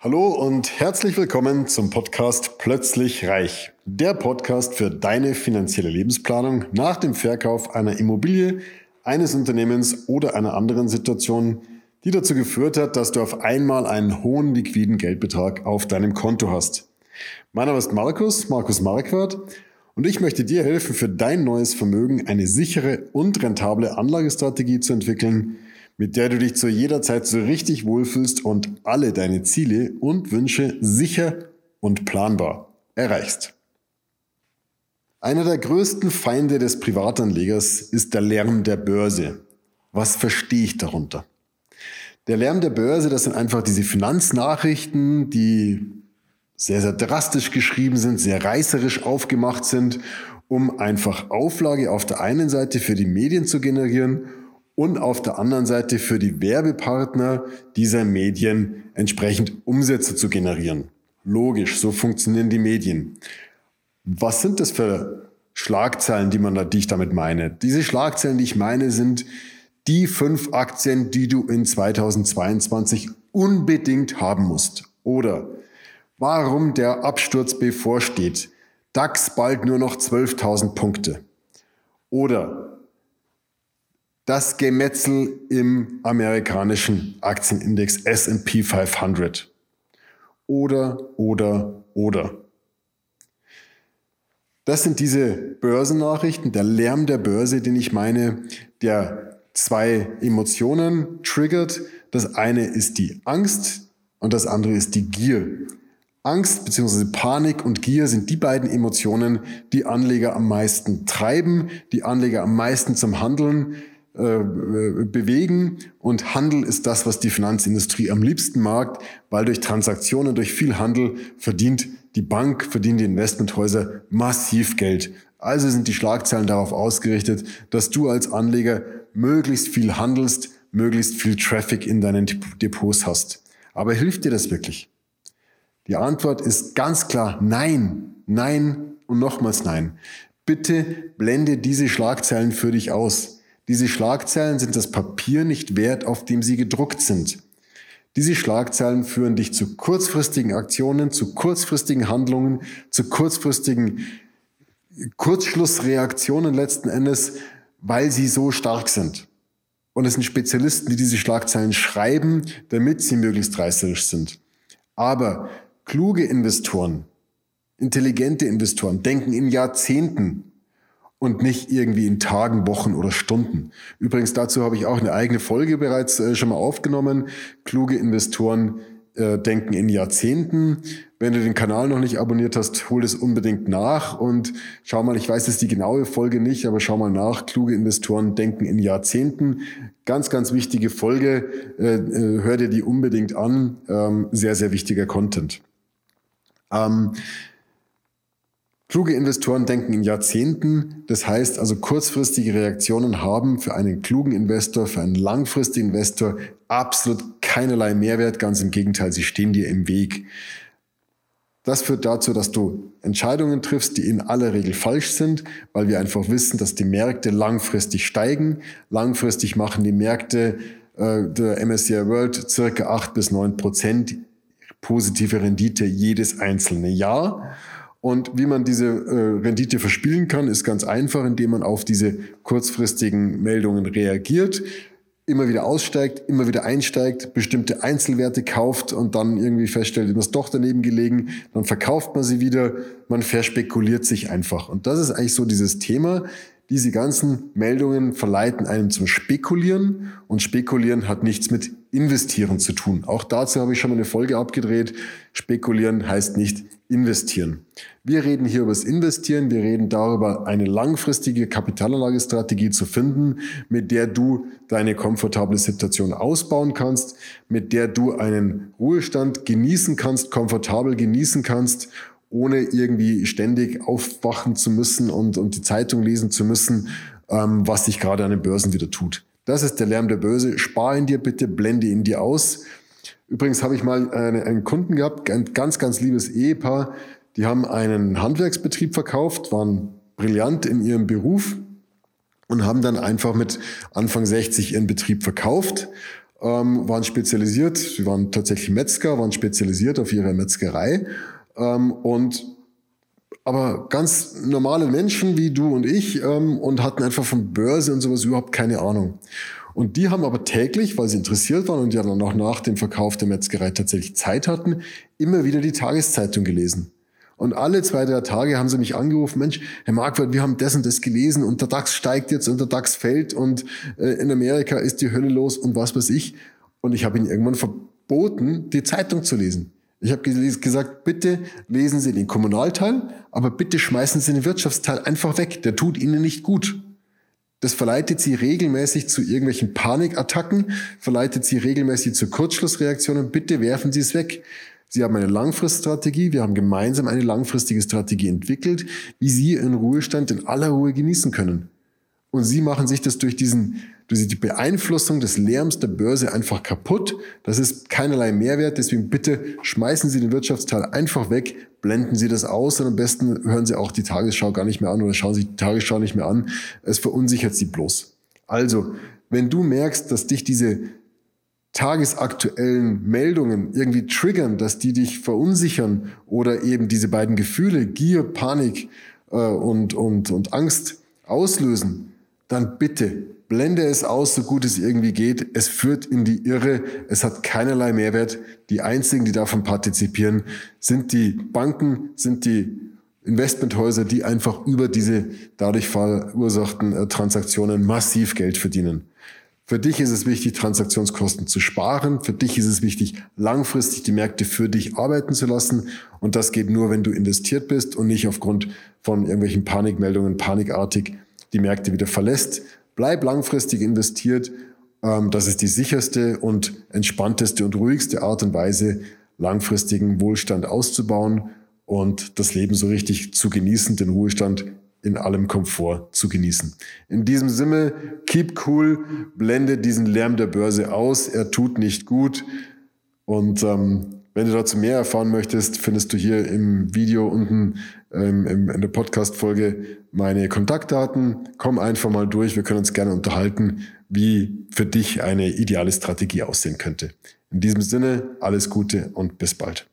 Hallo und herzlich willkommen zum Podcast Plötzlich Reich. Der Podcast für deine finanzielle Lebensplanung nach dem Verkauf einer Immobilie, eines Unternehmens oder einer anderen Situation, die dazu geführt hat, dass du auf einmal einen hohen liquiden Geldbetrag auf deinem Konto hast. Mein Name ist Markus, Markus Marquardt und ich möchte dir helfen, für dein neues Vermögen eine sichere und rentable Anlagestrategie zu entwickeln, mit der du dich zu jeder Zeit so richtig wohlfühlst und alle deine Ziele und Wünsche sicher und planbar erreichst. Einer der größten Feinde des Privatanlegers ist der Lärm der Börse. Was verstehe ich darunter? Der Lärm der Börse, das sind einfach diese Finanznachrichten, die sehr, sehr drastisch geschrieben sind, sehr reißerisch aufgemacht sind, um einfach Auflage auf der einen Seite für die Medien zu generieren und auf der anderen Seite für die Werbepartner dieser Medien entsprechend Umsätze zu generieren. Logisch, so funktionieren die Medien. Was sind das für Schlagzeilen, die man da, die ich damit meine? Diese Schlagzeilen, die ich meine, sind die fünf Aktien, die du in 2022 unbedingt haben musst. Oder warum der Absturz bevorsteht. DAX bald nur noch 12.000 Punkte. Oder das Gemetzel im amerikanischen Aktienindex SP 500. Oder, oder, oder. Das sind diese Börsennachrichten, der Lärm der Börse, den ich meine, der zwei Emotionen triggert. Das eine ist die Angst und das andere ist die Gier. Angst bzw. Panik und Gier sind die beiden Emotionen, die Anleger am meisten treiben, die Anleger am meisten zum Handeln äh, bewegen und Handel ist das, was die Finanzindustrie am liebsten mag, weil durch Transaktionen, durch viel Handel verdient die Bank, verdienen die Investmenthäuser massiv Geld. Also sind die Schlagzeilen darauf ausgerichtet, dass du als Anleger möglichst viel handelst, möglichst viel Traffic in deinen Depots hast. Aber hilft dir das wirklich? Die Antwort ist ganz klar nein, nein und nochmals nein. Bitte blende diese Schlagzeilen für dich aus. Diese Schlagzeilen sind das Papier nicht wert, auf dem sie gedruckt sind. Diese Schlagzeilen führen dich zu kurzfristigen Aktionen, zu kurzfristigen Handlungen, zu kurzfristigen Kurzschlussreaktionen letzten Endes, weil sie so stark sind. Und es sind Spezialisten, die diese Schlagzeilen schreiben, damit sie möglichst reißerisch sind. Aber kluge Investoren, intelligente Investoren denken in Jahrzehnten und nicht irgendwie in Tagen, Wochen oder Stunden. Übrigens dazu habe ich auch eine eigene Folge bereits äh, schon mal aufgenommen. Kluge Investoren äh, denken in Jahrzehnten. Wenn du den Kanal noch nicht abonniert hast, hol es unbedingt nach und schau mal, ich weiß jetzt die genaue Folge nicht, aber schau mal nach. Kluge Investoren denken in Jahrzehnten. Ganz, ganz wichtige Folge. Äh, äh, hör dir die unbedingt an. Ähm, sehr, sehr wichtiger Content. Ähm, Kluge Investoren denken in Jahrzehnten, das heißt also kurzfristige Reaktionen haben für einen klugen Investor, für einen langfristigen Investor absolut keinerlei Mehrwert, ganz im Gegenteil, sie stehen dir im Weg. Das führt dazu, dass du Entscheidungen triffst, die in aller Regel falsch sind, weil wir einfach wissen, dass die Märkte langfristig steigen. Langfristig machen die Märkte äh, der MSCI World circa acht bis neun Prozent positive Rendite jedes einzelne Jahr. Und wie man diese äh, Rendite verspielen kann, ist ganz einfach, indem man auf diese kurzfristigen Meldungen reagiert, immer wieder aussteigt, immer wieder einsteigt, bestimmte Einzelwerte kauft und dann irgendwie feststellt, ist doch daneben gelegen, dann verkauft man sie wieder, man verspekuliert sich einfach. Und das ist eigentlich so dieses Thema. Diese ganzen Meldungen verleiten einen zum Spekulieren und Spekulieren hat nichts mit Investieren zu tun. Auch dazu habe ich schon mal eine Folge abgedreht. Spekulieren heißt nicht investieren. Wir reden hier über das Investieren. Wir reden darüber, eine langfristige Kapitalanlagestrategie zu finden, mit der du deine komfortable Situation ausbauen kannst, mit der du einen Ruhestand genießen kannst, komfortabel genießen kannst ohne irgendwie ständig aufwachen zu müssen und, und die Zeitung lesen zu müssen, ähm, was sich gerade an den Börsen wieder tut. Das ist der Lärm der Börse. Spar ihn dir bitte, blende ihn dir aus. Übrigens habe ich mal eine, einen Kunden gehabt, ein ganz, ganz liebes Ehepaar. Die haben einen Handwerksbetrieb verkauft, waren brillant in ihrem Beruf und haben dann einfach mit Anfang 60 ihren Betrieb verkauft ähm, waren spezialisiert, sie waren tatsächlich Metzger, waren spezialisiert auf ihre Metzgerei ähm, und aber ganz normale Menschen wie du und ich ähm, und hatten einfach von Börse und sowas überhaupt keine Ahnung. Und die haben aber täglich, weil sie interessiert waren und ja dann auch nach dem Verkauf der Metzgerei tatsächlich Zeit hatten, immer wieder die Tageszeitung gelesen. Und alle zwei, drei Tage haben sie mich angerufen, Mensch, Herr Marquardt, wir haben das und das gelesen und der DAX steigt jetzt und der DAX fällt und äh, in Amerika ist die Hölle los und was weiß ich. Und ich habe ihnen irgendwann verboten, die Zeitung zu lesen. Ich habe gesagt, bitte lesen Sie den Kommunalteil, aber bitte schmeißen Sie den Wirtschaftsteil einfach weg. Der tut Ihnen nicht gut. Das verleitet Sie regelmäßig zu irgendwelchen Panikattacken, verleitet Sie regelmäßig zu Kurzschlussreaktionen. Bitte werfen Sie es weg. Sie haben eine Langfriststrategie. Wir haben gemeinsam eine langfristige Strategie entwickelt, wie Sie Ihren Ruhestand in aller Ruhe genießen können. Und Sie machen sich das durch diesen, durch die Beeinflussung des Lärms der Börse einfach kaputt. Das ist keinerlei Mehrwert. Deswegen bitte schmeißen Sie den Wirtschaftsteil einfach weg, blenden Sie das aus und am besten hören Sie auch die Tagesschau gar nicht mehr an oder schauen Sie die Tagesschau nicht mehr an. Es verunsichert Sie bloß. Also, wenn du merkst, dass dich diese tagesaktuellen Meldungen irgendwie triggern, dass die dich verunsichern oder eben diese beiden Gefühle, Gier, Panik äh, und, und, und Angst auslösen, dann bitte blende es aus, so gut es irgendwie geht. Es führt in die Irre. Es hat keinerlei Mehrwert. Die einzigen, die davon partizipieren, sind die Banken, sind die Investmenthäuser, die einfach über diese dadurch verursachten äh, Transaktionen massiv Geld verdienen. Für dich ist es wichtig, Transaktionskosten zu sparen. Für dich ist es wichtig, langfristig die Märkte für dich arbeiten zu lassen. Und das geht nur, wenn du investiert bist und nicht aufgrund von irgendwelchen Panikmeldungen panikartig die Märkte wieder verlässt. Bleib langfristig investiert. Ähm, das ist die sicherste und entspannteste und ruhigste Art und Weise, langfristigen Wohlstand auszubauen und das Leben so richtig zu genießen, den Ruhestand in allem Komfort zu genießen. In diesem Sinne, keep cool, blende diesen Lärm der Börse aus, er tut nicht gut. Und ähm, wenn du dazu mehr erfahren möchtest, findest du hier im Video unten ähm, in der Podcast-Folge meine Kontaktdaten. Komm einfach mal durch, wir können uns gerne unterhalten, wie für dich eine ideale Strategie aussehen könnte. In diesem Sinne, alles Gute und bis bald.